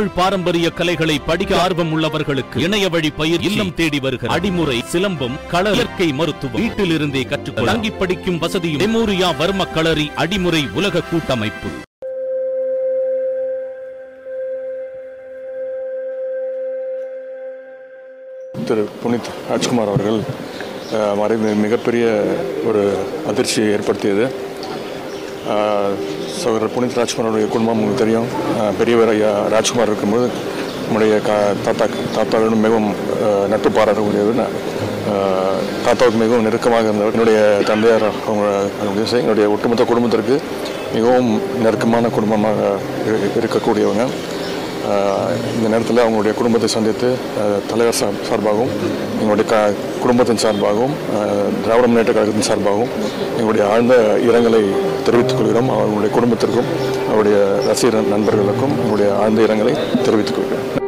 தமிழ் பாரம்பரிய கலைகளை படிக்க ஆர்வம் உள்ளவர்களுக்கு இணைய வழி பயிர் இல்லம் தேடி வருகிற அடிமுறை சிலம்பம் கள இயற்கை மருத்துவம். வீட்டில் இருந்தே கற்றுக்கொள்ள தங்கி படிக்கும் வசதியும் மெமோரியா வர்ம களரி அடிமுறை உலக கூட்டமைப்பு. திரு புனித் ராஜ்குமார் அவர்கள் மறைந்து மிகப்பெரிய ஒரு அதிர்ச்சியை ஏற்படுத்தியது. சகோதரர் புனித் ராஜ்குமாரோடைய குடும்பம் உங்களுக்கு தெரியும். பெரியவர் ஐயா ராஜ்குமார் இருக்கும்போது நம்முடைய கா தாத்தா தாத்தாவிடம் மிகவும் நட்பு பாராட்டக்கூடியவர் தாத்தாவுக்கு மிகவும் நெருக்கமாக இருந்தவர். என்னுடைய தந்தையார் அவங்க அவங்க என்னுடைய ஒட்டுமொத்த குடும்பத்திற்கு மிகவும் நெருக்கமான குடும்பமாக இரு- இருக்கக்கூடியவங்க. இந்த நேரத்தில் அவங்களுடைய குடும்பத்தை சந்தித்து தலைவர் சார் சார்பாகவும் எங்களுடைய க குடும்பத்தின் சார்பாகவும் திராவிட முன்னேற்ற கழகத்தின் சார்பாகவும் எங்களுடைய ஆழ்ந்த இரங்கலை தெரிவித்துக் கொள்கிறோம். அவர்களுடைய குடும்பத்திற்கும் அவருடைய ரசிகர் நண்பர்களுக்கும் எங்களுடைய ஆழ்ந்த இரங்கலை தெரிவித்துக் கொள்கிறோம்.